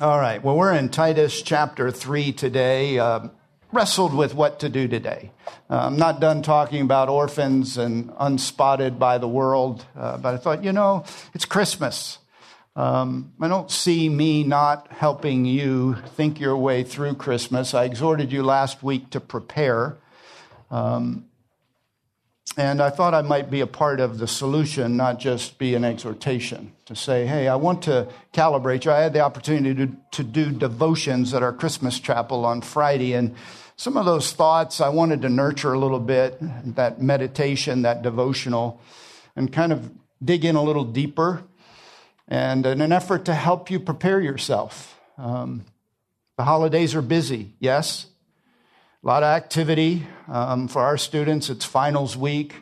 All right. Well, we're in Titus chapter 3 today. Uh, wrestled with what to do today. Uh, I'm not done talking about orphans and unspotted by the world, uh, but I thought, you know, it's Christmas. Um, I don't see me not helping you think your way through Christmas. I exhorted you last week to prepare. Um, and I thought I might be a part of the solution, not just be an exhortation to say, hey, I want to calibrate you. I had the opportunity to, to do devotions at our Christmas chapel on Friday, and some of those thoughts I wanted to nurture a little bit, that meditation, that devotional, and kind of dig in a little deeper, and in an effort to help you prepare yourself. Um, the holidays are busy, yes? A lot of activity. Um, for our students, it's finals week.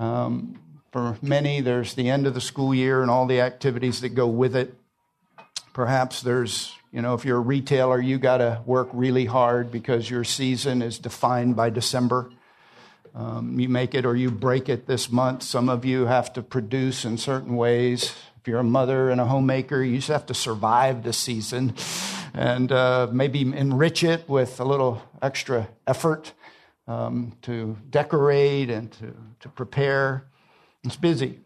Um, for many, there's the end of the school year and all the activities that go with it. Perhaps there's, you know, if you're a retailer, you got to work really hard because your season is defined by December. Um, you make it or you break it this month. Some of you have to produce in certain ways. If you're a mother and a homemaker, you just have to survive the season and uh, maybe enrich it with a little extra effort um, to decorate and to, to prepare. It's busy.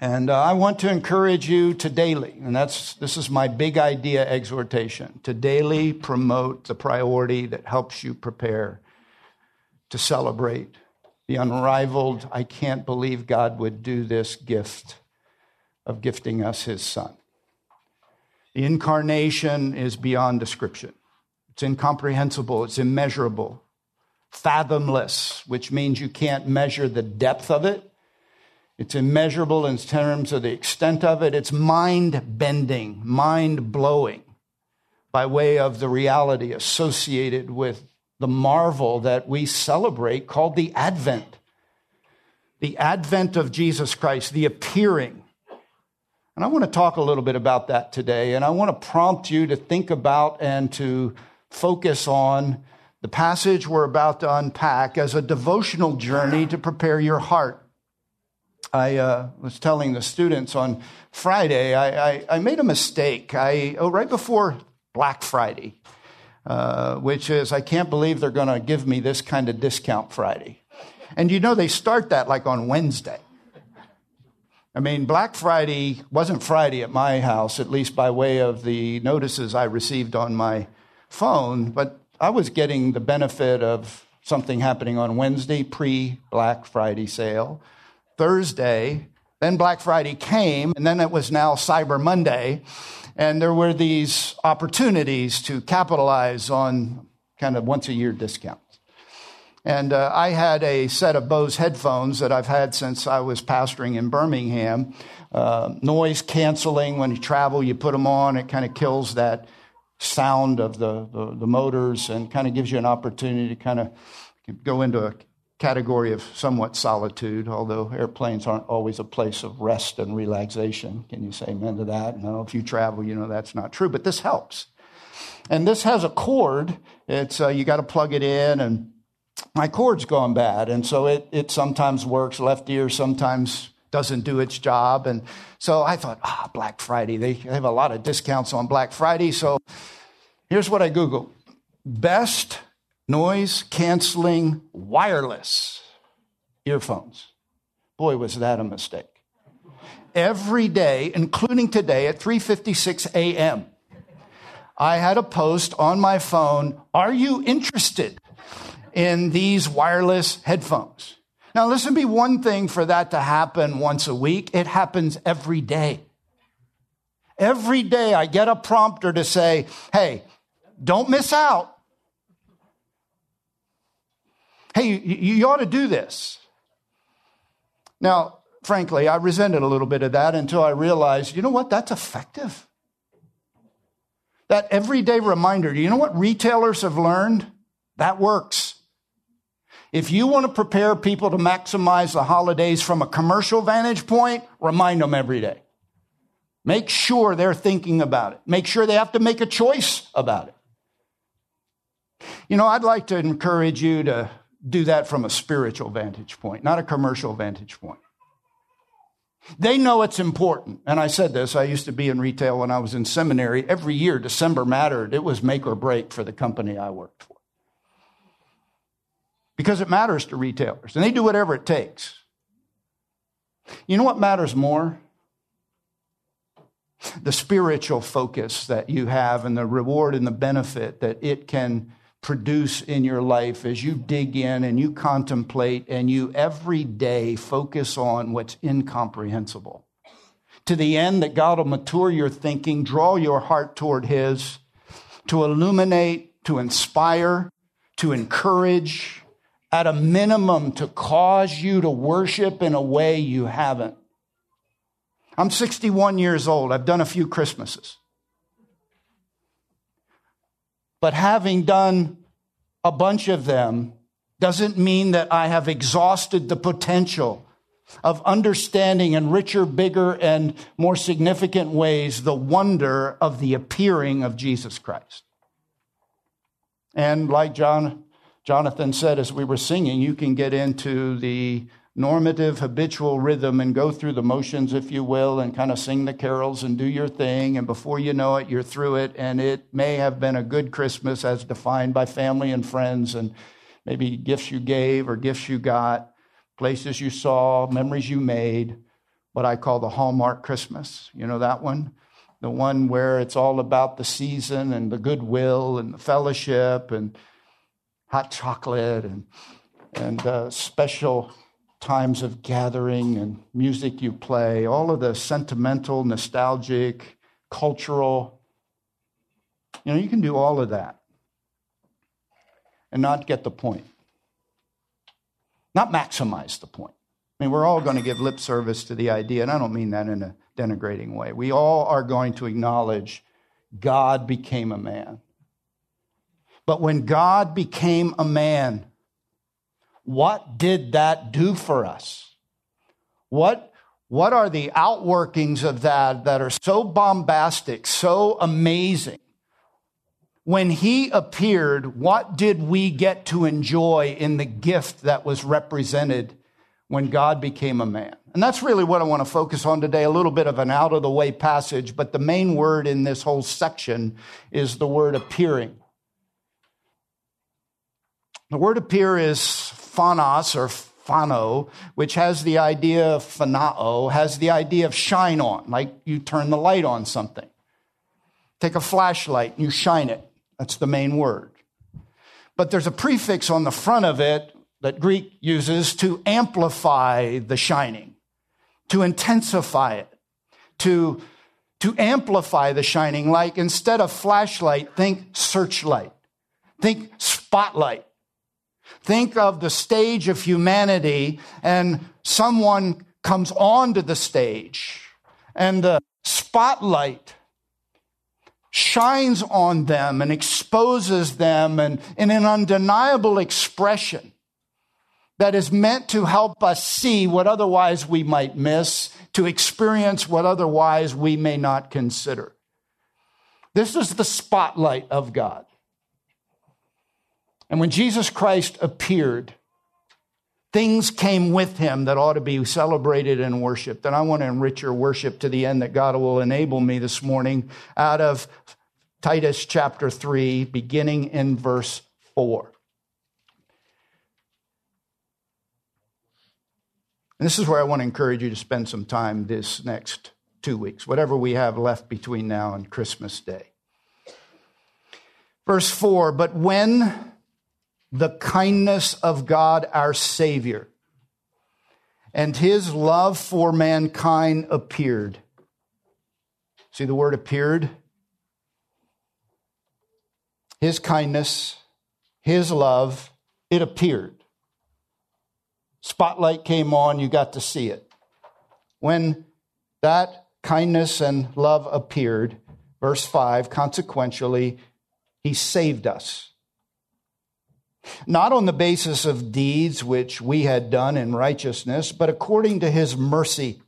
And uh, I want to encourage you to daily, and that's this is my big idea exhortation, to daily promote the priority that helps you prepare to celebrate the unrivaled, I can't believe God would do this gift of gifting us his son. The incarnation is beyond description. It's incomprehensible, it's immeasurable, fathomless, which means you can't measure the depth of it. It's immeasurable in terms of the extent of it. It's mind bending, mind blowing by way of the reality associated with the marvel that we celebrate called the Advent. The advent of Jesus Christ, the appearing and I want to talk a little bit about that today. And I want to prompt you to think about and to focus on the passage we're about to unpack as a devotional journey to prepare your heart. I uh, was telling the students on Friday, I, I, I made a mistake. I, oh, right before Black Friday, uh, which is, I can't believe they're going to give me this kind of discount Friday. And you know, they start that like on Wednesday. I mean, Black Friday wasn't Friday at my house, at least by way of the notices I received on my phone, but I was getting the benefit of something happening on Wednesday, pre Black Friday sale. Thursday, then Black Friday came, and then it was now Cyber Monday. And there were these opportunities to capitalize on kind of once a year discounts. And uh, I had a set of Bose headphones that I've had since I was pastoring in Birmingham. Uh, noise canceling when you travel, you put them on, it kind of kills that sound of the, the, the motors and kind of gives you an opportunity to kind of go into a category of somewhat solitude, although airplanes aren't always a place of rest and relaxation. Can you say amen to that? No, if you travel, you know that's not true, but this helps. And this has a cord. It's uh, you got to plug it in and my cord's gone bad. And so it, it sometimes works left ear, sometimes doesn't do its job. And so I thought, ah, Black Friday. They have a lot of discounts on Black Friday. So here's what I Googled best noise canceling wireless earphones. Boy, was that a mistake. Every day, including today at 3:56 a.m., I had a post on my phone, "Are you interested?" in these wireless headphones. Now, listen, be one thing for that to happen once a week. It happens every day. Every day I get a prompter to say, hey, don't miss out. Hey, you, you ought to do this. Now, frankly, I resented a little bit of that until I realized, you know what? That's effective. That everyday reminder. You know what retailers have learned? That works. If you want to prepare people to maximize the holidays from a commercial vantage point, remind them every day. Make sure they're thinking about it. Make sure they have to make a choice about it. You know, I'd like to encourage you to do that from a spiritual vantage point, not a commercial vantage point. They know it's important. And I said this, I used to be in retail when I was in seminary. Every year, December mattered. It was make or break for the company I worked for. Because it matters to retailers, and they do whatever it takes. You know what matters more? The spiritual focus that you have and the reward and the benefit that it can produce in your life as you dig in and you contemplate and you every day focus on what's incomprehensible. To the end that God will mature your thinking, draw your heart toward His, to illuminate, to inspire, to encourage, at a minimum, to cause you to worship in a way you haven't. I'm 61 years old. I've done a few Christmases. But having done a bunch of them doesn't mean that I have exhausted the potential of understanding in richer, bigger, and more significant ways the wonder of the appearing of Jesus Christ. And like John, Jonathan said as we were singing, you can get into the normative habitual rhythm and go through the motions, if you will, and kind of sing the carols and do your thing. And before you know it, you're through it. And it may have been a good Christmas as defined by family and friends and maybe gifts you gave or gifts you got, places you saw, memories you made, what I call the Hallmark Christmas. You know that one? The one where it's all about the season and the goodwill and the fellowship and hot chocolate and, and uh, special times of gathering and music you play, all of the sentimental, nostalgic, cultural. You know, you can do all of that and not get the point, not maximize the point. I mean, we're all going to give lip service to the idea, and I don't mean that in a denigrating way. We all are going to acknowledge God became a man. But when God became a man, what did that do for us? What, what are the outworkings of that that are so bombastic, so amazing? When he appeared, what did we get to enjoy in the gift that was represented when God became a man? And that's really what I want to focus on today, a little bit of an out of the way passage, but the main word in this whole section is the word appearing. The word appear is phanos or phano, which has the idea of phanao, has the idea of shine on, like you turn the light on something. Take a flashlight and you shine it. That's the main word. But there's a prefix on the front of it that Greek uses to amplify the shining, to intensify it, to, to amplify the shining. Like instead of flashlight, think searchlight, think spotlight. Think of the stage of humanity and someone comes onto the stage and the spotlight shines on them and exposes them and in an undeniable expression that is meant to help us see what otherwise we might miss, to experience what otherwise we may not consider. This is the spotlight of God. And when Jesus Christ appeared, things came with him that ought to be celebrated and worshiped. And I want to enrich your worship to the end that God will enable me this morning out of Titus chapter 3, beginning in verse 4. And this is where I want to encourage you to spend some time this next two weeks, whatever we have left between now and Christmas Day. Verse 4 But when the kindness of God our Savior and his love for mankind appeared. See the word appeared? His kindness, his love, it appeared. Spotlight came on, you got to see it. When that kindness and love appeared, verse 5, consequentially, he saved us not on the basis of deeds which we had done in righteousness, but according to his mercy,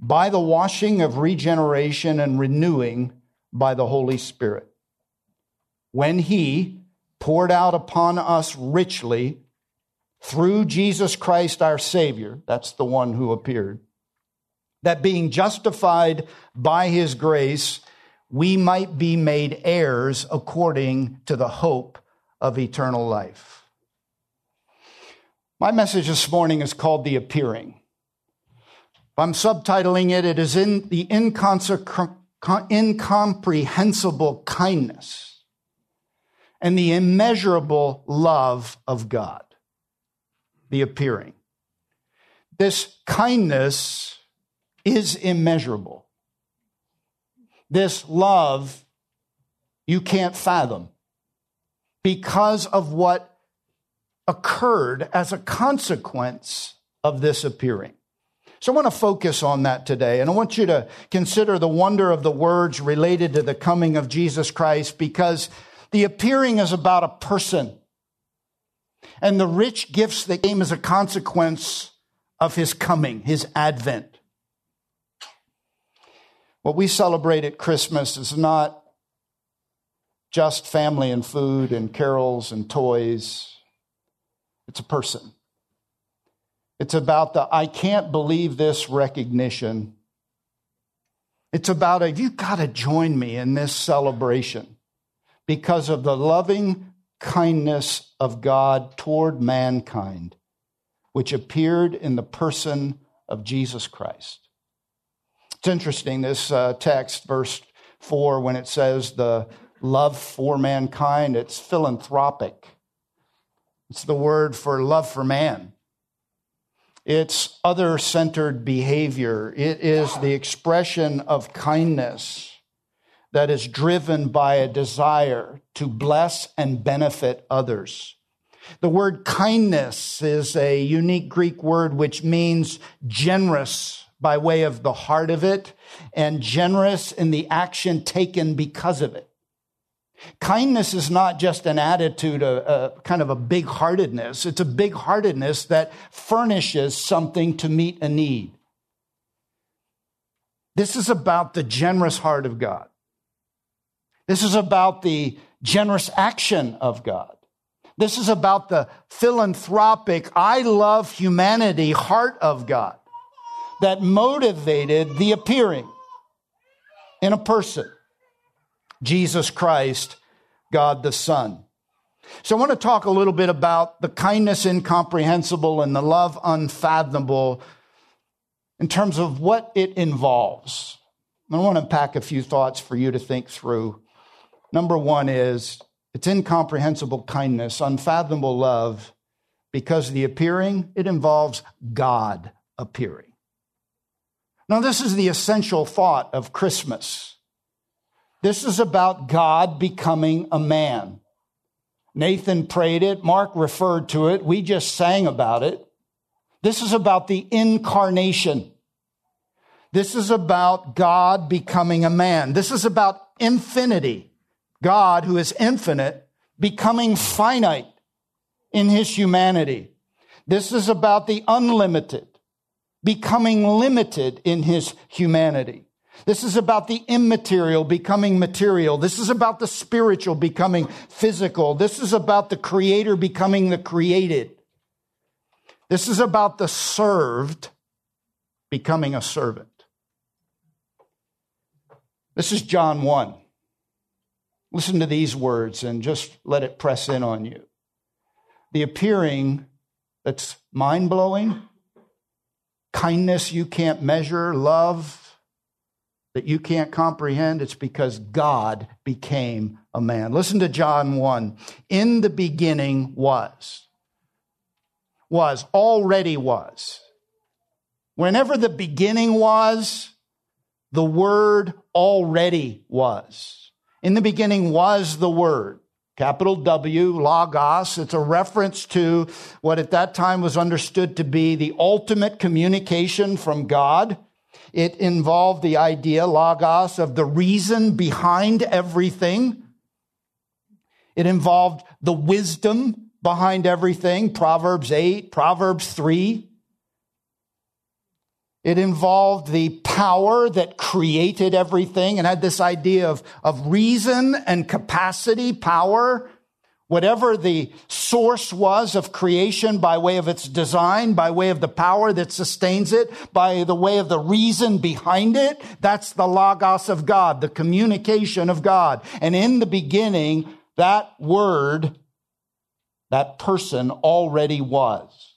by the washing of regeneration and renewing by the Holy Spirit. When he poured out upon us richly through Jesus Christ our Savior, that's the one who appeared, that being justified by his grace, we might be made heirs according to the hope of eternal life. My message this morning is called The Appearing. I'm subtitling it, it is in the incomprehensible kindness and the immeasurable love of God. The appearing. This kindness is immeasurable. This love you can't fathom because of what occurred as a consequence of this appearing. So I want to focus on that today. And I want you to consider the wonder of the words related to the coming of Jesus Christ because the appearing is about a person. And the rich gifts that came as a consequence of his coming, his advent. What we celebrate at Christmas is not just family and food and carols and toys. It's a person. It's about the I can't believe this recognition. It's about a you got to join me in this celebration because of the loving kindness of God toward mankind, which appeared in the person of Jesus Christ. It's interesting, this uh, text, verse 4, when it says the love for mankind, it's philanthropic. It's the word for love for man. It's other centered behavior. It is the expression of kindness that is driven by a desire to bless and benefit others. The word kindness is a unique Greek word which means generous by way of the heart of it and generous in the action taken because of it. Kindness is not just an attitude, a, a kind of a big heartedness. It's a big heartedness that furnishes something to meet a need. This is about the generous heart of God. This is about the generous action of God. This is about the philanthropic, I love humanity heart of God that motivated the appearing in a person. Jesus Christ, God the Son. So I want to talk a little bit about the kindness incomprehensible and the love unfathomable in terms of what it involves. I want to unpack a few thoughts for you to think through. Number one is it's incomprehensible kindness, unfathomable love, because the appearing, it involves God appearing. Now, this is the essential thought of Christmas. This is about God becoming a man. Nathan prayed it. Mark referred to it. We just sang about it. This is about the incarnation. This is about God becoming a man. This is about infinity. God, who is infinite, becoming finite in his humanity. This is about the unlimited, becoming limited in his humanity. This is about the immaterial becoming material. This is about the spiritual becoming physical. This is about the creator becoming the created. This is about the served becoming a servant. This is John 1. Listen to these words and just let it press in on you. The appearing that's mind blowing, kindness you can't measure, love that you can't comprehend, it's because God became a man. Listen to John 1. In the beginning was. Was. Already was. Whenever the beginning was, the word already was. In the beginning was the word. Capital W, Logos. It's a reference to what at that time was understood to be the ultimate communication from God it involved the idea, logos, of the reason behind everything. It involved the wisdom behind everything, Proverbs 8, Proverbs 3. It involved the power that created everything and had this idea of, of reason and capacity, power, whatever the source was of creation by way of its design, by way of the power that sustains it, by the way of the reason behind it, that's the logos of God, the communication of God. And in the beginning, that word, that person already was.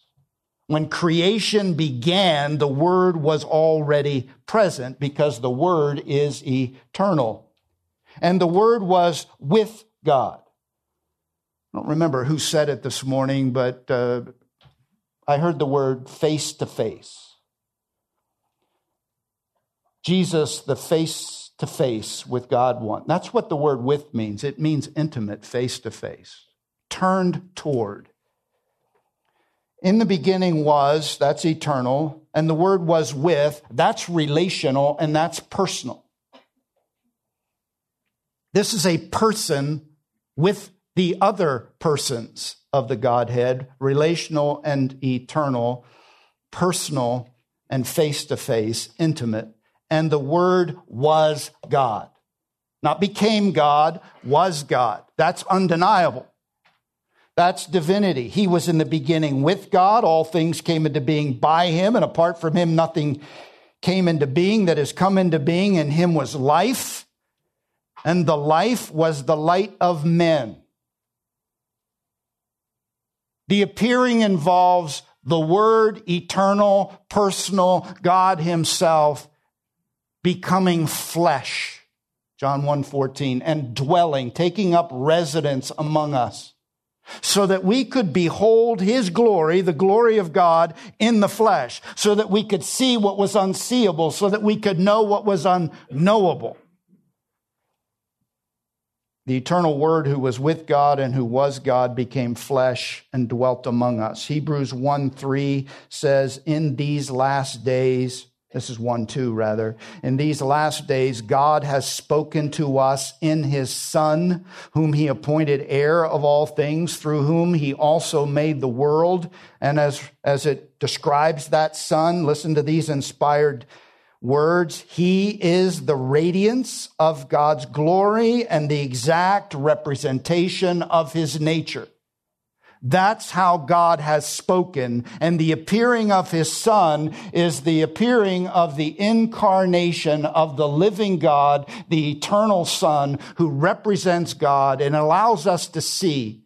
When creation began, the word was already present because the word is eternal. And the word was with God. I don't remember who said it this morning, but uh, I heard the word face to face. Jesus, the face to face with God one. That's what the word with means. It means intimate, face to face, turned toward. In the beginning was, that's eternal, and the word was with, that's relational, and that's personal. This is a person with the other persons of the Godhead, relational and eternal, personal and face to face, intimate. And the Word was God. Not became God, was God. That's undeniable. That's divinity. He was in the beginning with God. All things came into being by him, and apart from him, nothing came into being that has come into being. In him was life, and the life was the light of men. The appearing involves the word eternal, personal, God himself becoming flesh. John 1:14 and dwelling, taking up residence among us so that we could behold his glory, the glory of God in the flesh, so that we could see what was unseeable, so that we could know what was unknowable. The eternal word who was with God and who was God became flesh and dwelt among us. Hebrews 1 3 says, In these last days, this is 1 2 rather, in these last days, God has spoken to us in his Son, whom he appointed heir of all things, through whom he also made the world. And as, as it describes that Son, listen to these inspired words, He is the radiance of God's glory and the exact representation of His nature. That's how God has spoken. And the appearing of his son is the appearing of the incarnation of the living God, the eternal son who represents God and allows us to see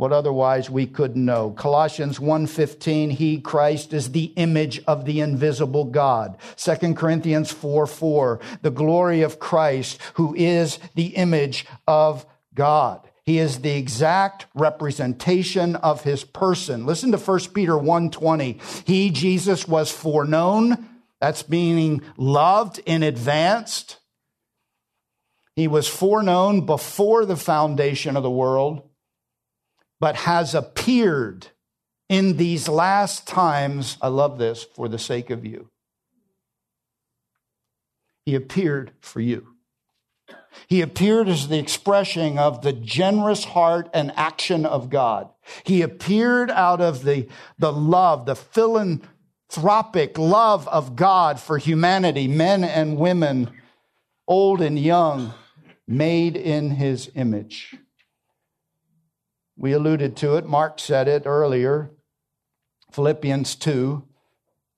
what otherwise we couldn't know. Colossians 1:15 he Christ is the image of the invisible God. 2 Corinthians 4, 4, the glory of Christ who is the image of God. He is the exact representation of his person. Listen to 1 Peter 1:20. He Jesus was foreknown, that's meaning loved in advance. He was foreknown before the foundation of the world but has appeared in these last times. I love this for the sake of you. He appeared for you. He appeared as the expression of the generous heart and action of God. He appeared out of the, the love, the philanthropic love of God for humanity, men and women, old and young, made in his image. We alluded to it. Mark said it earlier. Philippians 2.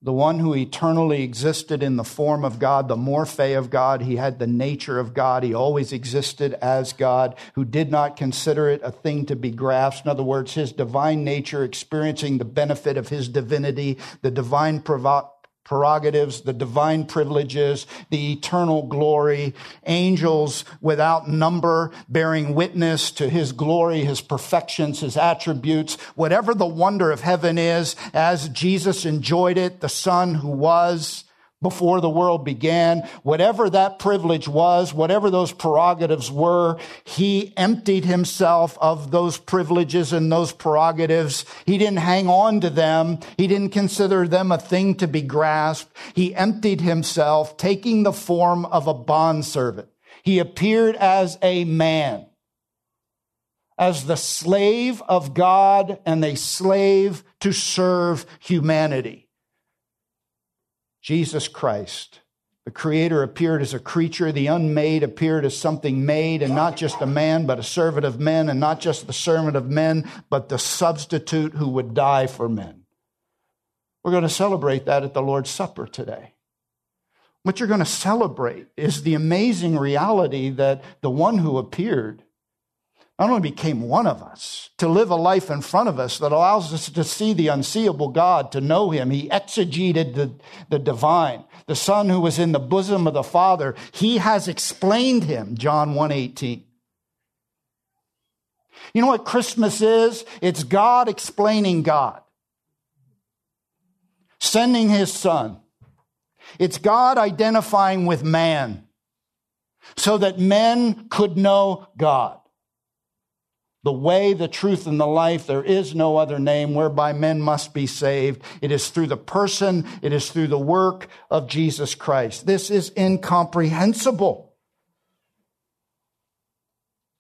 The one who eternally existed in the form of God, the morphe of God, he had the nature of God. He always existed as God, who did not consider it a thing to be grasped. In other words, his divine nature experiencing the benefit of his divinity, the divine prerogatives, the divine privileges, the eternal glory, angels without number bearing witness to his glory, his perfections, his attributes, whatever the wonder of heaven is, as Jesus enjoyed it, the Son who was, before the world began. Whatever that privilege was, whatever those prerogatives were, he emptied himself of those privileges and those prerogatives. He didn't hang on to them. He didn't consider them a thing to be grasped. He emptied himself, taking the form of a bondservant. He appeared as a man, as the slave of God and a slave to serve humanity. Jesus Christ The Creator appeared as a creature. The unmade appeared as something made, and not just a man, but a servant of men, and not just the servant of men, but the substitute who would die for men. We're going to celebrate that at the Lord's Supper today. What you're going to celebrate is the amazing reality that the one who appeared only became one of us, to live a life in front of us that allows us to see the unseeable God, to know him. He exegeted the, the divine. The Son who was in the bosom of the Father, he has explained him, John 1:18. You know what Christmas is? It's God explaining God. Sending his son. It's God identifying with man so that men could know God the way, the truth, and the life. There is no other name whereby men must be saved. It is through the person, it is through the work of Jesus Christ. This is incomprehensible.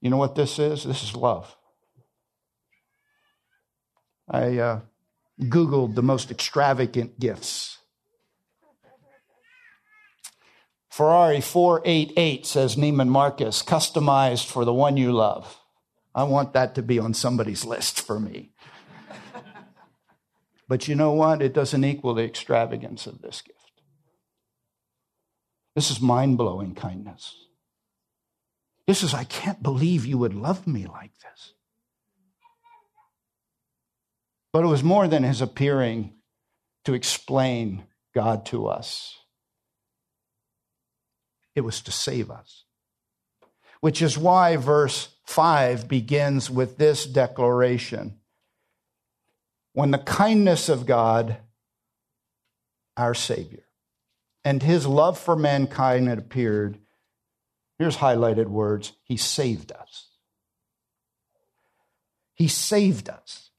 You know what this is? This is love. I uh, Googled the most extravagant gifts. Ferrari 488 says Neiman Marcus, customized for the one you love. I want that to be on somebody's list for me. but you know what? It doesn't equal the extravagance of this gift. This is mind blowing kindness. This is, I can't believe you would love me like this. But it was more than his appearing to explain God to us, it was to save us. Which is why verse 5 begins with this declaration When the kindness of God, our Savior, and his love for mankind had appeared, here's highlighted words He saved us. He saved us.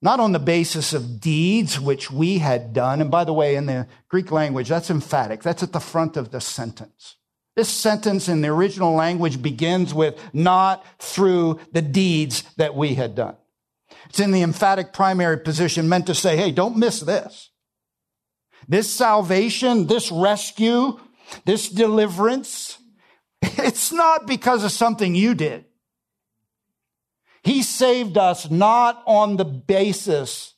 Not on the basis of deeds which we had done. And by the way, in the Greek language, that's emphatic. That's at the front of the sentence. This sentence in the original language begins with not through the deeds that we had done. It's in the emphatic primary position meant to say, hey, don't miss this. This salvation, this rescue, this deliverance, it's not because of something you did. He saved us not on the basis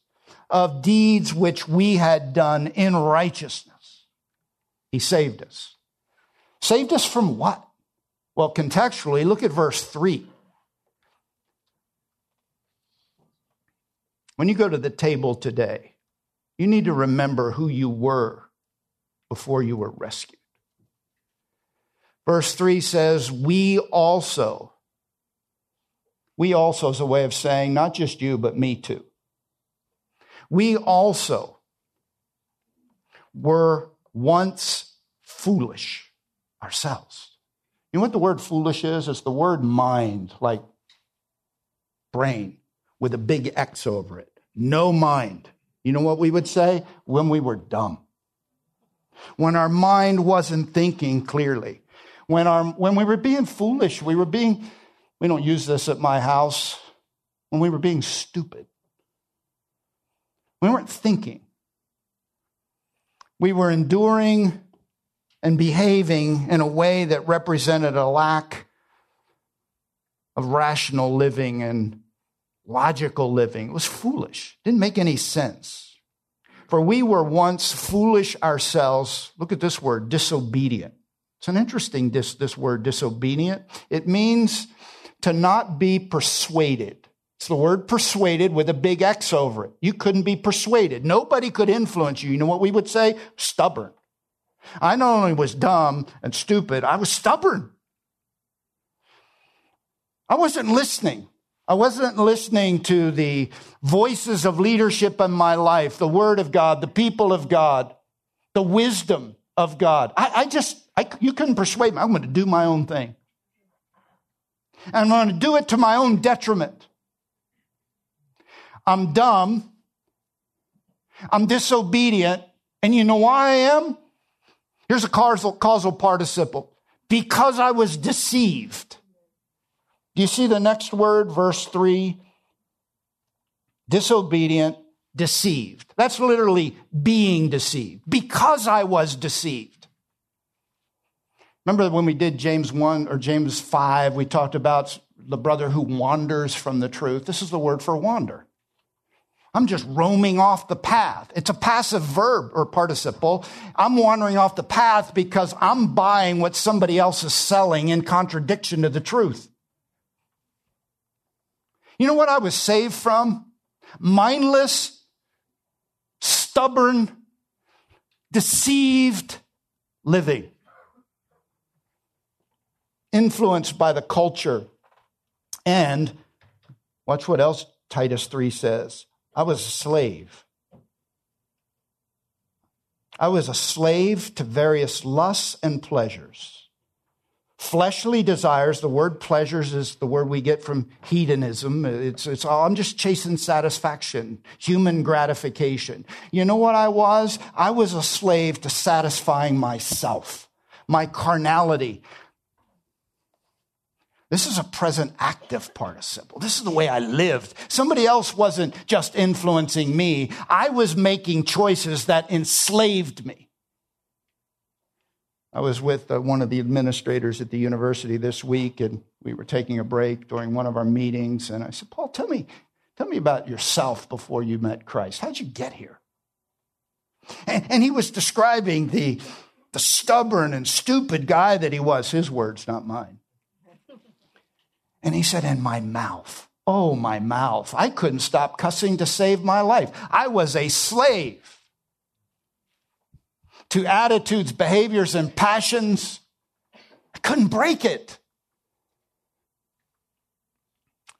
of deeds which we had done in righteousness. He saved us Saved us from what? Well, contextually, look at verse 3. When you go to the table today, you need to remember who you were before you were rescued. Verse 3 says, We also, we also is a way of saying, not just you, but me too. We also were once foolish ourselves. You know what the word foolish is? It's the word mind, like brain, with a big X over it. No mind. You know what we would say? When we were dumb. When our mind wasn't thinking clearly. When, our, when we were being foolish, we were being, we don't use this at my house, when we were being stupid. We weren't thinking. We were enduring and behaving in a way that represented a lack of rational living and logical living. It was foolish. It didn't make any sense. For we were once foolish ourselves. Look at this word, disobedient. It's an interesting this, this word, disobedient. It means to not be persuaded. It's the word persuaded with a big X over it. You couldn't be persuaded. Nobody could influence you. You know what we would say? Stubborn. I not only was dumb and stupid, I was stubborn. I wasn't listening. I wasn't listening to the voices of leadership in my life, the word of God, the people of God, the wisdom of God. I, I just, I, you couldn't persuade me. I'm going to do my own thing. And I'm going to do it to my own detriment. I'm dumb. I'm disobedient. And you know why I am? Here's a causal, causal participle. Because I was deceived. Do you see the next word, verse 3? Disobedient, deceived. That's literally being deceived. Because I was deceived. Remember when we did James 1 or James 5, we talked about the brother who wanders from the truth. This is the word for wander. I'm just roaming off the path. It's a passive verb or participle. I'm wandering off the path because I'm buying what somebody else is selling in contradiction to the truth. You know what I was saved from? Mindless, stubborn, deceived living. Influenced by the culture. And watch what else Titus 3 says I was a slave. I was a slave to various lusts and pleasures. Fleshly desires, the word pleasures is the word we get from hedonism. It's, it's all, I'm just chasing satisfaction, human gratification. You know what I was? I was a slave to satisfying myself, my carnality, this is a present active participle. This is the way I lived. Somebody else wasn't just influencing me. I was making choices that enslaved me. I was with uh, one of the administrators at the university this week, and we were taking a break during one of our meetings. And I said, Paul, tell me, tell me about yourself before you met Christ. How'd you get here? And, and he was describing the, the stubborn and stupid guy that he was. His words, not mine. And he said, In my mouth. Oh, my mouth. I couldn't stop cussing to save my life. I was a slave to attitudes, behaviors, and passions. I couldn't break it.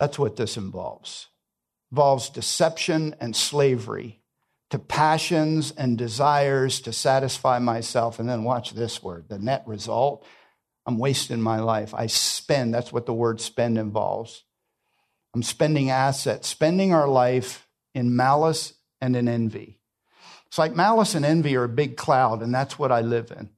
That's what this involves. Involves deception and slavery to passions and desires to satisfy myself. And then watch this word the net result I'm wasting my life. I spend. That's what the word spend involves. I'm spending assets, spending our life in malice and in envy. It's like malice and envy are a big cloud, and that's what I live in.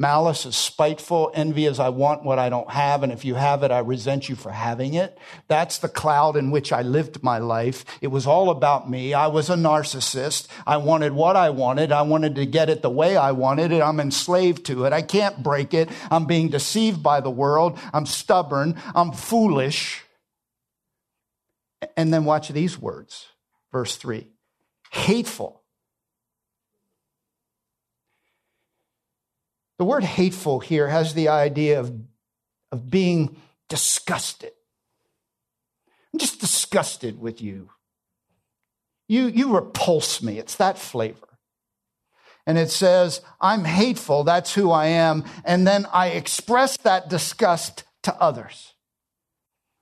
Malice is spiteful. Envy is I want what I don't have. And if you have it, I resent you for having it. That's the cloud in which I lived my life. It was all about me. I was a narcissist. I wanted what I wanted. I wanted to get it the way I wanted it. I'm enslaved to it. I can't break it. I'm being deceived by the world. I'm stubborn. I'm foolish. And then watch these words. Verse three. Hateful The word hateful here has the idea of, of being disgusted. I'm just disgusted with you. You, you repulse me. It's that flavor. And it says, I'm hateful. That's who I am. And then I express that disgust to others.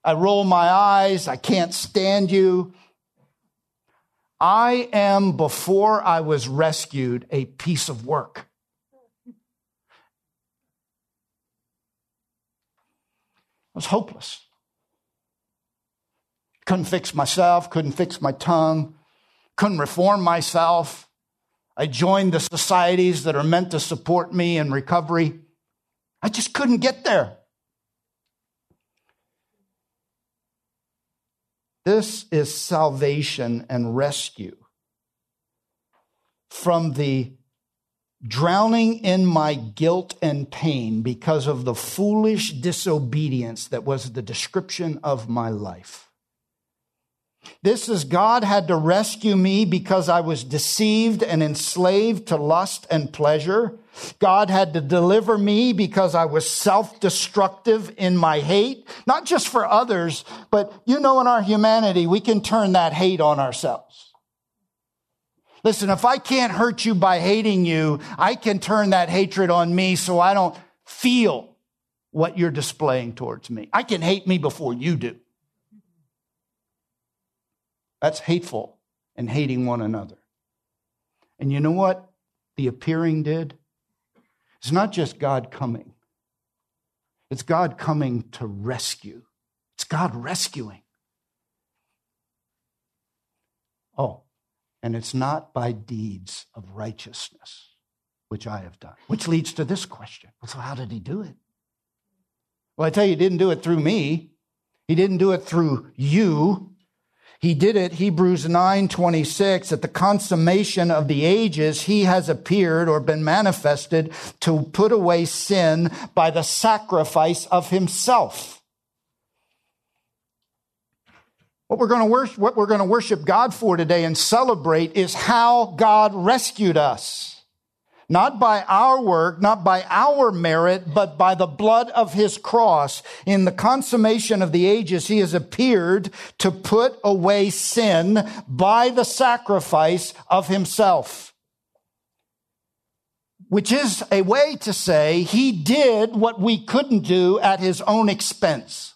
I roll my eyes. I can't stand you. I am, before I was rescued, a piece of work. Was hopeless. Couldn't fix myself, couldn't fix my tongue, couldn't reform myself. I joined the societies that are meant to support me in recovery. I just couldn't get there. This is salvation and rescue from the drowning in my guilt and pain because of the foolish disobedience that was the description of my life. This is God had to rescue me because I was deceived and enslaved to lust and pleasure. God had to deliver me because I was self destructive in my hate, not just for others, but you know, in our humanity, we can turn that hate on ourselves. Listen, if I can't hurt you by hating you, I can turn that hatred on me so I don't feel what you're displaying towards me. I can hate me before you do. That's hateful and hating one another. And you know what the appearing did? It's not just God coming, it's God coming to rescue. It's God rescuing. Oh, and it's not by deeds of righteousness, which I have done. Which leads to this question So, how did he do it? Well, I tell you, he didn't do it through me, he didn't do it through you. He did it, Hebrews 9 26, at the consummation of the ages, he has appeared or been manifested to put away sin by the sacrifice of himself. What we're going to worship, what we're going to worship God for today and celebrate is how God rescued us not by our work, not by our merit, but by the blood of his cross. In the consummation of the ages, he has appeared to put away sin by the sacrifice of himself. Which is a way to say he did what we couldn't do at his own expense.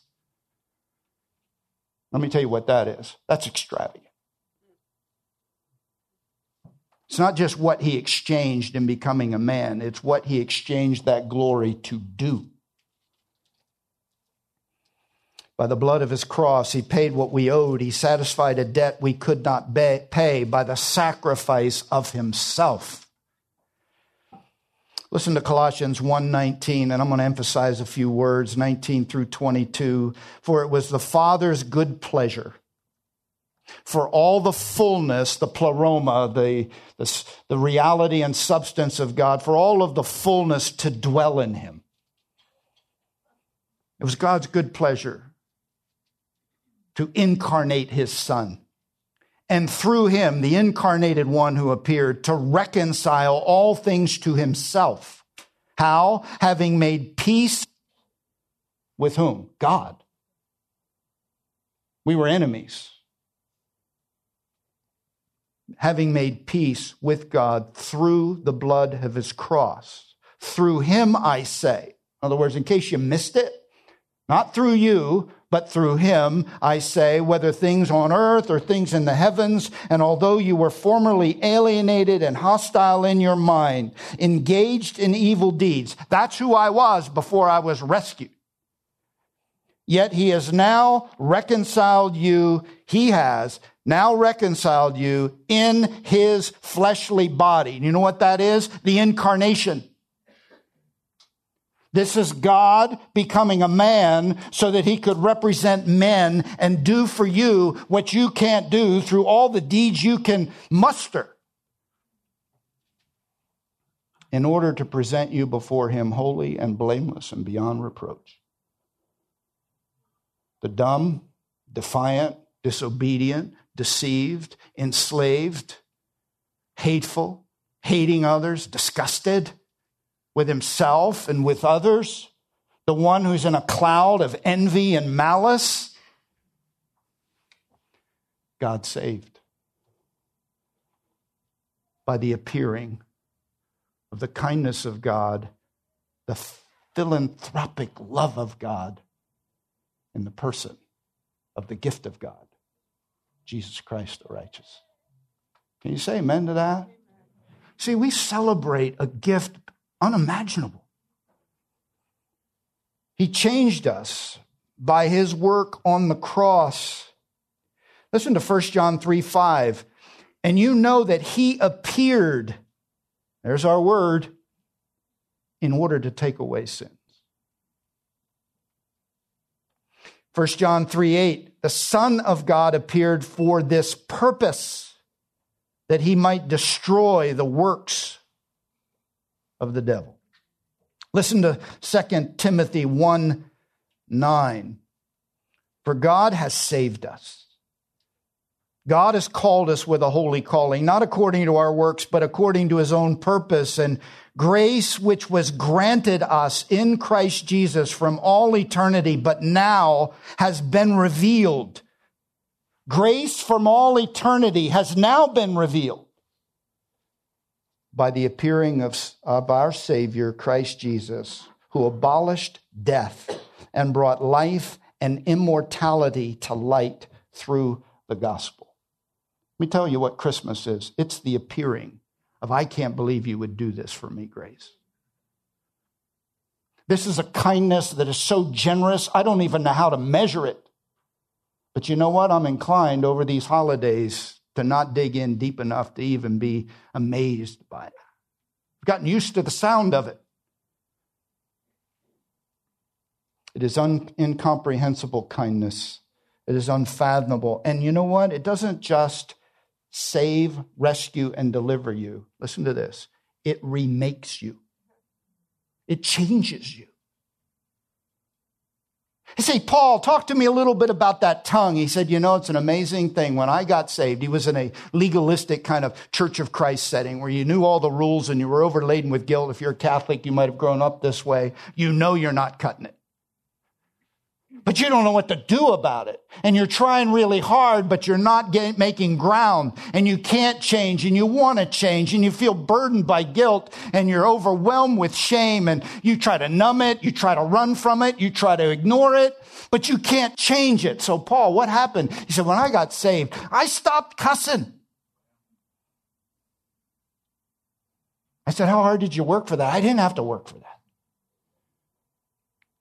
Let me tell you what that is. That's extravagant. It's not just what he exchanged in becoming a man, it's what he exchanged that glory to do. By the blood of his cross, he paid what we owed. He satisfied a debt we could not pay by the sacrifice of himself. Listen to Colossians 1:19 and I'm going to emphasize a few words 19 through 22 for it was the father's good pleasure for all the fullness, the pleroma, the, the, the, reality and substance of God, for all of the fullness to dwell in him. It was God's good pleasure to incarnate his son. And through him, the incarnated one who appeared, to reconcile all things to himself. How? Having made peace with whom? God. We were enemies having made peace with God through the blood of his cross. Through him, I say. In other words, in case you missed it, not through you, but through him, I say, whether things on earth or things in the heavens. And although you were formerly alienated and hostile in your mind, engaged in evil deeds, that's who I was before I was rescued. Yet he has now reconciled you, he has now reconciled you in his fleshly body. You know what that is? The incarnation. This is God becoming a man so that he could represent men and do for you what you can't do through all the deeds you can muster in order to present you before him holy and blameless and beyond reproach. The dumb, defiant, disobedient, deceived, enslaved, hateful, hating others, disgusted with himself and with others, the one who's in a cloud of envy and malice. God saved by the appearing of the kindness of God, the philanthropic love of God in the person of the gift of God. Jesus Christ the righteous. Can you say amen to that? See, we celebrate a gift unimaginable. He changed us by his work on the cross. Listen to 1 John 3 5. And you know that he appeared, there's our word, in order to take away sins. 1 John 3 8, the Son of God appeared for this purpose, that he might destroy the works of the devil. Listen to 2 Timothy 1 9. For God has saved us. God has called us with a holy calling, not according to our works, but according to his own purpose and grace which was granted us in Christ Jesus from all eternity, but now has been revealed. Grace from all eternity has now been revealed by the appearing of, of our Savior, Christ Jesus, who abolished death and brought life and immortality to light through the gospel. Let me tell you what Christmas is it's the appearing of, I can't believe you would do this for me, Grace. This is a kindness that is so generous, I don't even know how to measure it. But you know what? I'm inclined over these holidays to not dig in deep enough to even be amazed by it. We've gotten used to the sound of it. It is un- incomprehensible kindness It is unfathomable. And you know what? It doesn't just save, rescue, and deliver you. Listen to this it remakes you, it changes you. I say, Paul, talk to me a little bit about that tongue. He said, you know, it's an amazing thing. When I got saved, he was in a legalistic kind of Church of Christ setting where you knew all the rules and you were overladen with guilt. If you're a Catholic, you might have grown up this way. You know you're not cutting it but you don't know what to do about it. And you're trying really hard, but you're not getting, making ground and you can't change and you want to change and you feel burdened by guilt and you're overwhelmed with shame and you try to numb it. You try to run from it. You try to ignore it, but you can't change it. So Paul, what happened? He said, when I got saved, I stopped cussing. I said, how hard did you work for that? I didn't have to work for that.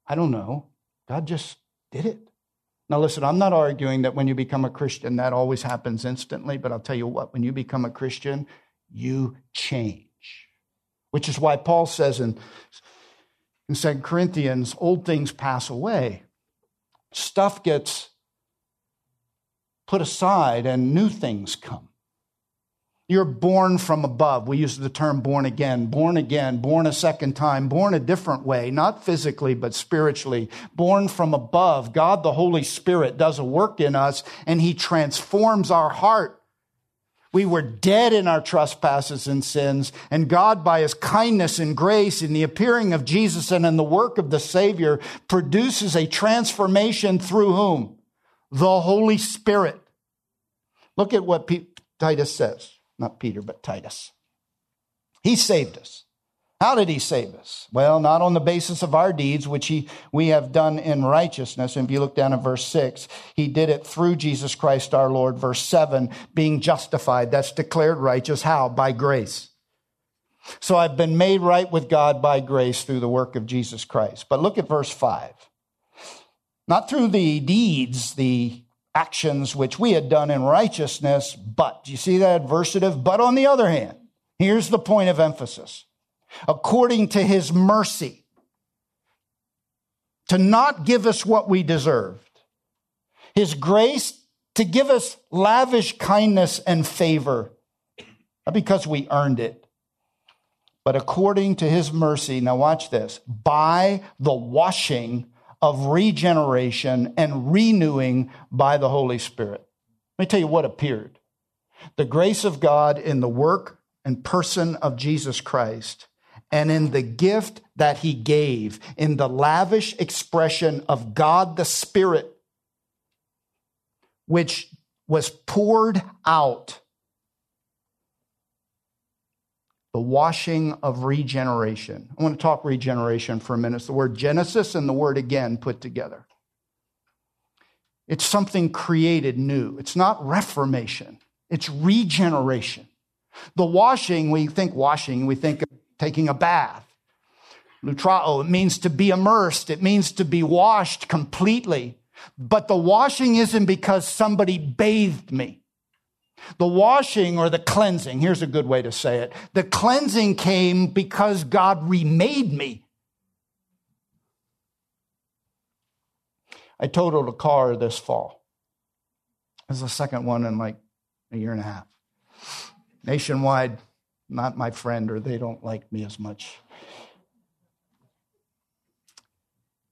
I don't know. God just did it. Now, listen, I'm not arguing that when you become a Christian, that always happens instantly, but I'll tell you what, when you become a Christian, you change. Which is why Paul says in, in 2 Corinthians, old things pass away. Stuff gets put aside and new things come. You're born from above. We use the term born again, born again, born a second time, born a different way, not physically, but spiritually, born from above. God, the Holy Spirit, does a work in us and he transforms our heart. We were dead in our trespasses and sins, and God, by his kindness and grace in the appearing of Jesus and in the work of the Savior, produces a transformation through whom? The Holy Spirit. Look at what Titus says not Peter, but Titus. He saved us. How did he save us? Well, not on the basis of our deeds, which he, we have done in righteousness. And if you look down at verse six, he did it through Jesus Christ our Lord. Verse seven, being justified. That's declared righteous. How? By grace. So I've been made right with God by grace through the work of Jesus Christ. But look at verse five. Not through the deeds, the actions which we had done in righteousness, but. Do you see that adversative? But on the other hand, here's the point of emphasis. According to his mercy, to not give us what we deserved, his grace to give us lavish kindness and favor, not because we earned it, but according to his mercy. Now, watch this by the washing of regeneration and renewing by the Holy Spirit. Let me tell you what appeared. The grace of God in the work and person of Jesus Christ and in the gift that he gave, in the lavish expression of God the Spirit, which was poured out the washing of regeneration. I want to talk regeneration for a minute. It's the word Genesis and the word again put together. It's something created new. It's not reformation, it's regeneration. The washing, we think washing, we think of taking a bath. Lutrao, it means to be immersed, it means to be washed completely. But the washing isn't because somebody bathed me. The washing or the cleansing, here's a good way to say it. The cleansing came because God remade me. I totaled a car this fall. It's the second one in like a year and a half. Nationwide, not my friend, or they don't like me as much.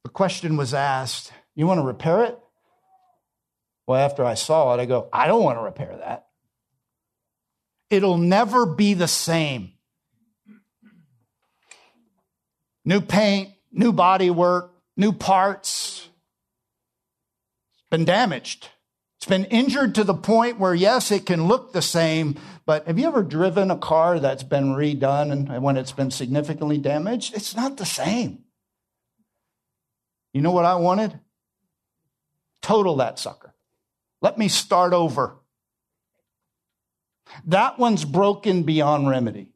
The question was asked, You want to repair it? Well, after I saw it, I go, I don't want to repair that it'll never be the same. New paint, new body work, new parts. It's been damaged. It's been injured to the point where, yes, it can look the same, but have you ever driven a car that's been redone and when it's been significantly damaged? It's not the same. You know what I wanted? Total that sucker. Let me start over. That one's broken beyond remedy,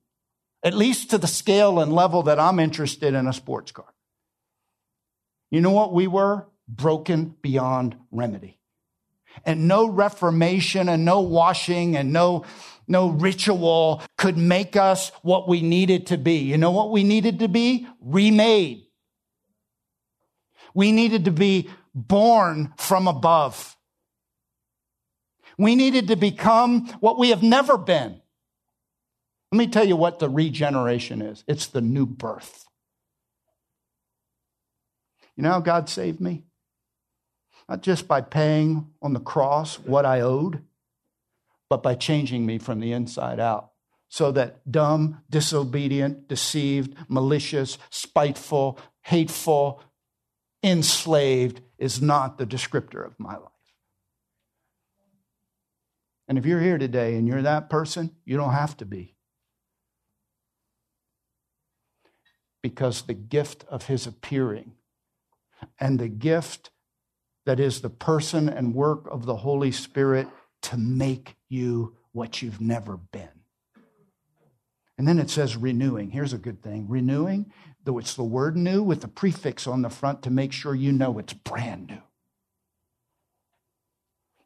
at least to the scale and level that I'm interested in a sports car. You know what we were? Broken beyond remedy. And no reformation and no washing and no, no ritual could make us what we needed to be. You know what we needed to be? Remade. We needed to be born from above. We needed to become what we have never been. Let me tell you what the regeneration is it's the new birth. You know how God saved me? Not just by paying on the cross what I owed, but by changing me from the inside out. So that dumb, disobedient, deceived, malicious, spiteful, hateful, enslaved is not the descriptor of my life. And if you're here today and you're that person, you don't have to be. Because the gift of his appearing and the gift that is the person and work of the Holy Spirit to make you what you've never been. And then it says renewing. Here's a good thing renewing, though it's the word new with the prefix on the front to make sure you know it's brand new.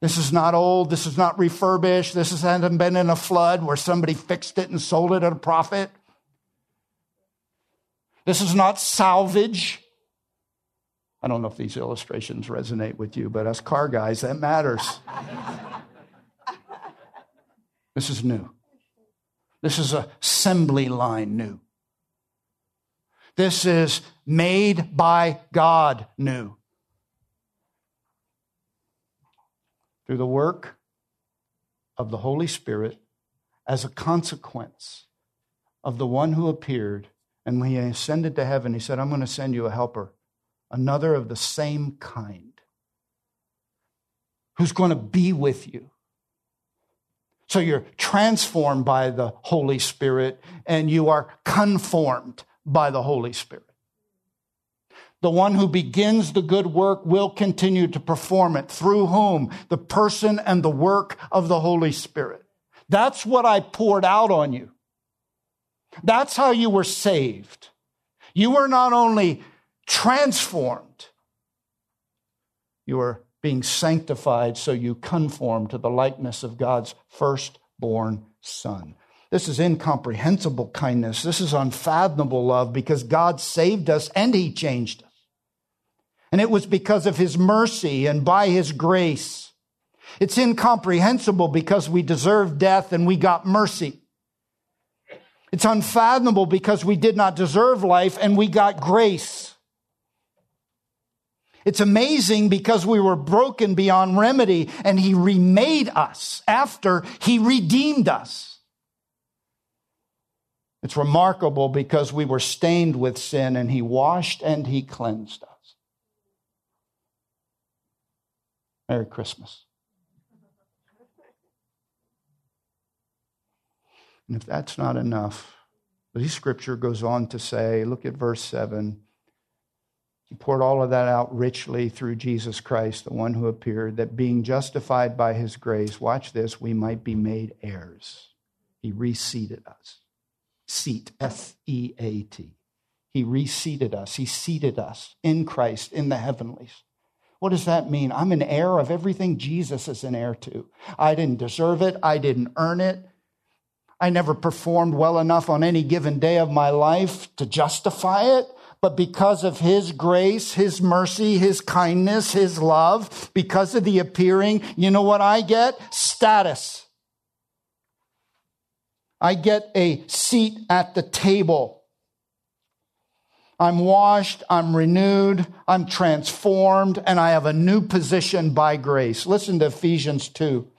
This is not old. This is not refurbished. This hasn't been in a flood where somebody fixed it and sold it at a profit. This is not salvage. I don't know if these illustrations resonate with you, but us car guys, that matters. this is new. This is assembly line new. This is made by God new. Through the work of the Holy Spirit as a consequence of the one who appeared and when he ascended to heaven, he said, I'm going to send you a helper another of the same kind who's going to be with you. So you're transformed by the Holy Spirit and you are conformed by the Holy Spirit. The one who begins the good work will continue to perform it through whom? The person and the work of the Holy Spirit. That's what I poured out on you. That's how you were saved. You were not only transformed. You were being sanctified so you conform to the likeness of God's firstborn Son. This is incomprehensible kindness. This is unfathomable love because God saved us and He changed us. And it was because of His mercy and by His grace. It's incomprehensible because we deserved death and we got mercy. It's unfathomable because we did not deserve life and we got grace. It's amazing because we were broken beyond remedy and he remade us after he redeemed us. It's remarkable because we were stained with sin and he washed and he cleansed us. Merry Christmas. And if that's not enough, the scripture goes on to say, look at verse 7 he poured all of that out richly through Jesus Christ, the one who appeared, that being justified by his grace, watch this, we might be made heirs. He reseated us. Seat, S E A T. He reseated us. He seated us in Christ in the heavenlies. What does that mean? I'm an heir of everything Jesus is an heir to. I didn't deserve it. I didn't earn it. I never performed well enough on any given day of my life to justify it but because of his grace, his mercy, his kindness, his love, because of the appearing, you know what I get? Status. I get a seat at the table. I'm washed, I'm renewed, I'm transformed, and I have a new position by grace. Listen to Ephesians 2.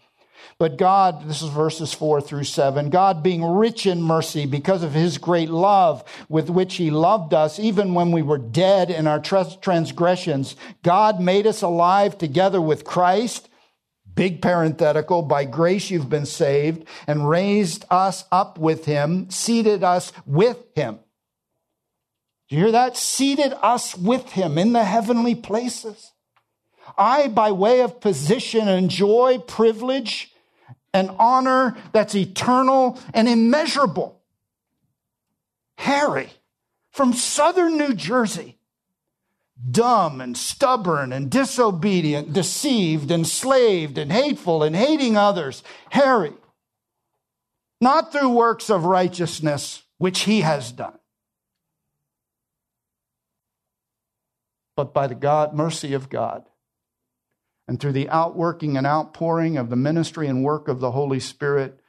But God, this is verses four through seven, God being rich in mercy because of his great love with which he loved us, even when we were dead in our transgressions, God made us alive together with Christ. Big parenthetical, by grace you've been saved and raised us up with him, seated us with him. Do you hear that? Seated us with him in the heavenly places. I, by way of position, enjoy privilege and honor that's eternal and immeasurable. Harry from southern New Jersey, dumb and stubborn and disobedient, deceived, enslaved and hateful and hating others. Harry, not through works of righteousness, which he has done, but by the God, mercy of God and through the outworking and outpouring of the ministry and work of the Holy Spirit,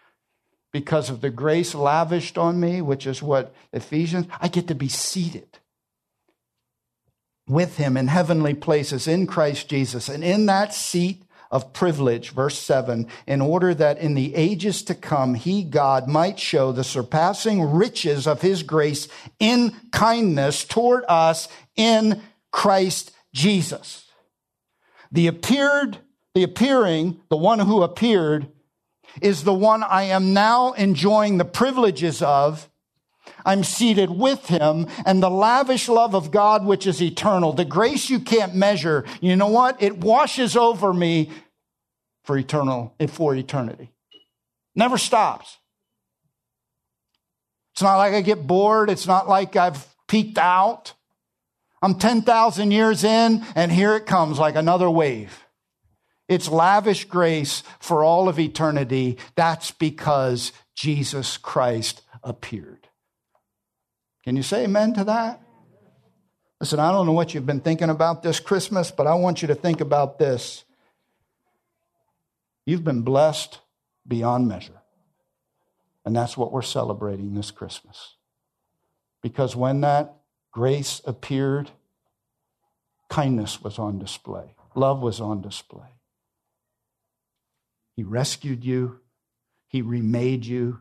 because of the grace lavished on me, which is what Ephesians, I get to be seated with him in heavenly places in Christ Jesus. And in that seat of privilege, verse 7, in order that in the ages to come, he, God, might show the surpassing riches of his grace in kindness toward us in Christ Jesus. The appeared, the appearing, the one who appeared, is the one I am now enjoying the privileges of. I'm seated with him and the lavish love of God, which is eternal, the grace you can't measure. You know what? It washes over me for eternal, for eternity. Never stops. It's not like I get bored. It's not like I've peaked out. I'm 10,000 years in, and here it comes like another wave. It's lavish grace for all of eternity. That's because Jesus Christ appeared. Can you say amen to that? Listen, I don't know what you've been thinking about this Christmas, but I want you to think about this. You've been blessed beyond measure. And that's what we're celebrating this Christmas. Because when that grace appeared, kindness was on display, love was on display. He rescued you, He remade you,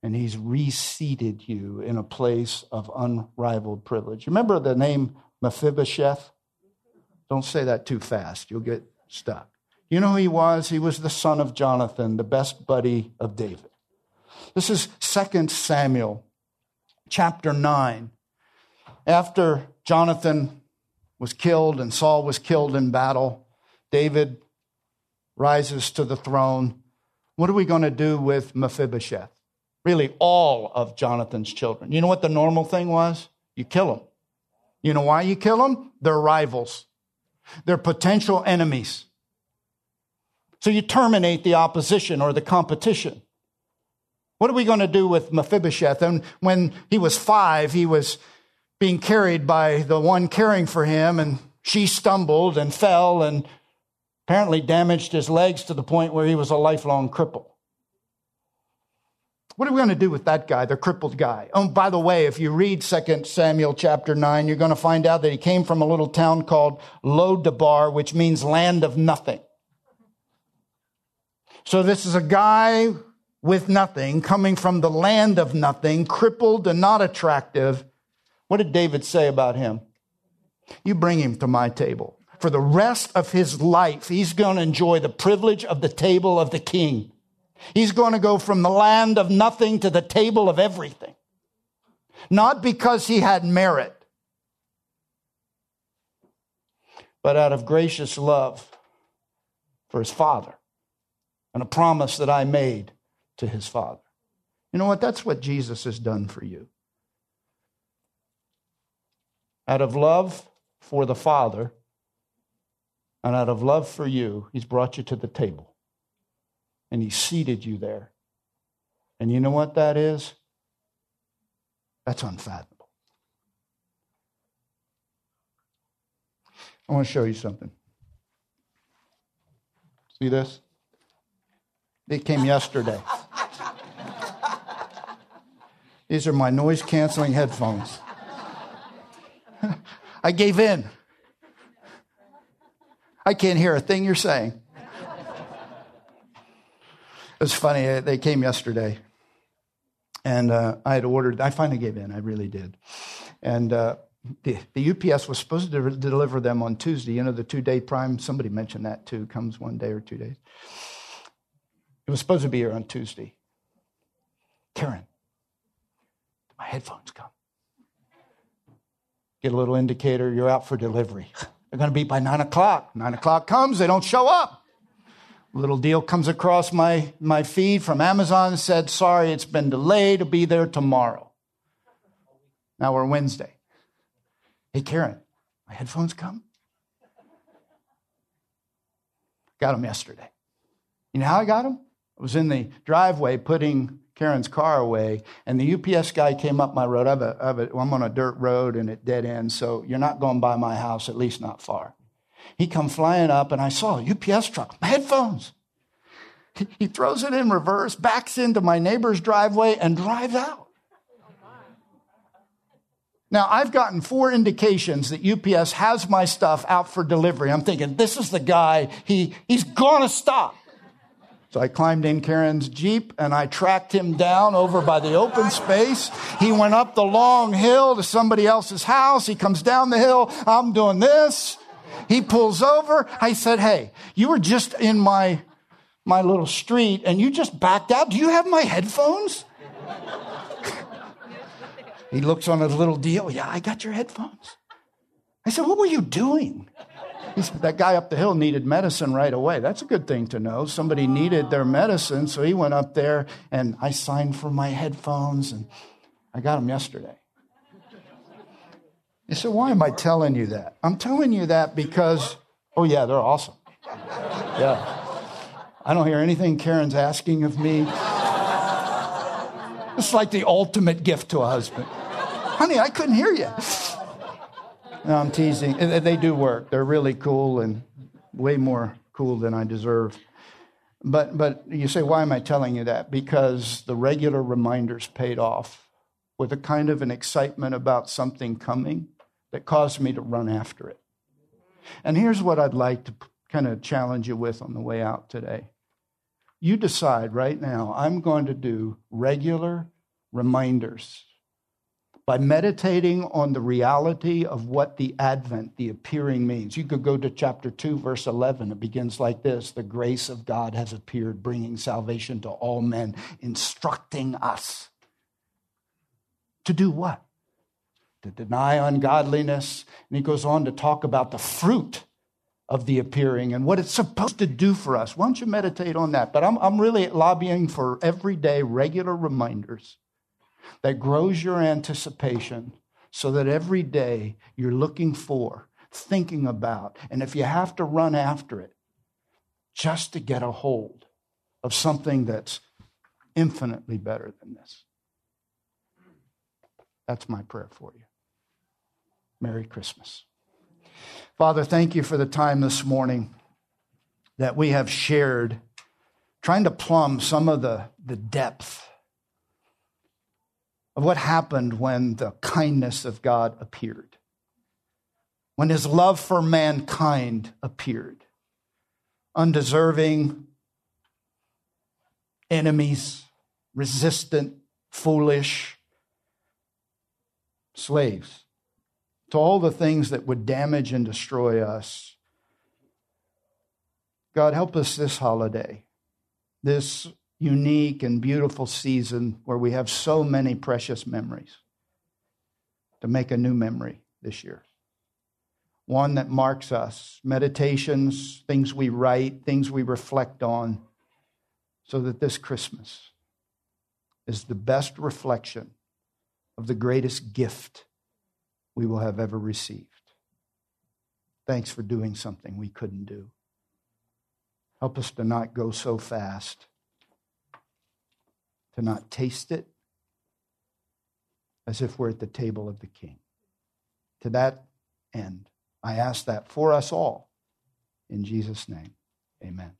and He's reseated you in a place of unrivaled privilege. Remember the name Mephibosheth? Don't say that too fast, you'll get stuck. You know who he was? He was the son of Jonathan, the best buddy of David. This is 2 Samuel chapter 9 after Jonathan was killed and Saul was killed in battle, David rises to the throne. What are we going to do with Mephibosheth? Really, all of Jonathan's children. You know what the normal thing was? You kill them. You know why you kill them? They're rivals, they're potential enemies. So you terminate the opposition or the competition. What are we going to do with Mephibosheth? And when he was five, he was being carried by the one caring for him, and she stumbled and fell and apparently damaged his legs to the point where he was a lifelong cripple. What are we going to do with that guy, the crippled guy? Oh, by the way, if you read 2 Samuel chapter 9, you're going to find out that he came from a little town called Lodabar, which means land of nothing. So this is a guy with nothing, coming from the land of nothing, crippled and not attractive, what did David say about him? You bring him to my table. For the rest of his life, he's going to enjoy the privilege of the table of the king. He's going to go from the land of nothing to the table of everything. Not because he had merit, but out of gracious love for his father and a promise that I made to his father. You know what? That's what Jesus has done for you. Out of love for the Father and out of love for you, He's brought you to the table and He seated you there. And you know what that is? That's unfathomable. I want to show you something. See this? It came yesterday. These are my noise canceling headphones. I gave in. I can't hear a thing you're saying. it was funny, uh, they came yesterday. And uh, I had ordered, I finally gave in, I really did. And uh, the, the UPS was supposed to deliver them on Tuesday. You know, the two day prime, somebody mentioned that too, comes one day or two days. It was supposed to be here on Tuesday. Karen, my headphones come get a little indicator, you're out for delivery. They're going to be by nine o'clock. Nine o'clock comes, they don't show up. Little deal comes across my, my feed from Amazon said, sorry, it's been delayed, it'll be there tomorrow. Now we're Wednesday. Hey, Karen, my headphones come? Got them yesterday. You know how I got them? I was in the driveway putting Karen's car away, and the UPS guy came up my road. I have a, I have a, I'm on a dirt road and it dead ends, so you're not going by my house, at least not far. He come flying up, and I saw a UPS truck, my headphones. He throws it in reverse, backs into my neighbor's driveway, and drives out. Now, I've gotten four indications that UPS has my stuff out for delivery. I'm thinking, this is the guy, he, he's gonna stop. So I climbed in Karen's Jeep and I tracked him down over by the open space. He went up the long hill to somebody else's house. He comes down the hill. I'm doing this. He pulls over. I said, Hey, you were just in my, my little street and you just backed out. Do you have my headphones? he looks on his little deal. Yeah, I got your headphones. I said, What were you doing? Said, that guy up the hill needed medicine right away. That's a good thing to know. Somebody needed their medicine, so he went up there and I signed for my headphones and I got them yesterday. You said, why am I telling you that? I'm telling you that because, oh, yeah, they're awesome. Yeah. I don't hear anything Karen's asking of me. It's like the ultimate gift to a husband. Honey, I couldn't hear you. No, I'm teasing. They do work. They're really cool and way more cool than I deserve. But, but you say, why am I telling you that? Because the regular reminders paid off with a kind of an excitement about something coming that caused me to run after it. And here's what I'd like to kind of challenge you with on the way out today. You decide right now, I'm going to do regular reminders by meditating on the reality of what the advent, the appearing means. You could go to chapter 2, verse 11. It begins like this The grace of God has appeared, bringing salvation to all men, instructing us to do what? To deny ungodliness. And he goes on to talk about the fruit of the appearing and what it's supposed to do for us. Why don't you meditate on that? But I'm, I'm really lobbying for everyday, regular reminders that grows your anticipation so that every day you're looking for, thinking about, and if you have to run after it, just to get a hold of something that's infinitely better than this. That's my prayer for you. Merry Christmas. Father, thank you for the time this morning that we have shared, trying to plumb some of the, the depth of what happened when the kindness of God appeared, when his love for mankind appeared. Undeserving enemies, resistant, foolish slaves to all the things that would damage and destroy us. God, help us this holiday, this unique and beautiful season where we have so many precious memories to make a new memory this year. One that marks us, meditations, things we write, things we reflect on, so that this Christmas is the best reflection of the greatest gift we will have ever received. Thanks for doing something we couldn't do. Help us to not go so fast to not taste it as if we're at the table of the king. To that end, I ask that for us all. In Jesus' name, amen.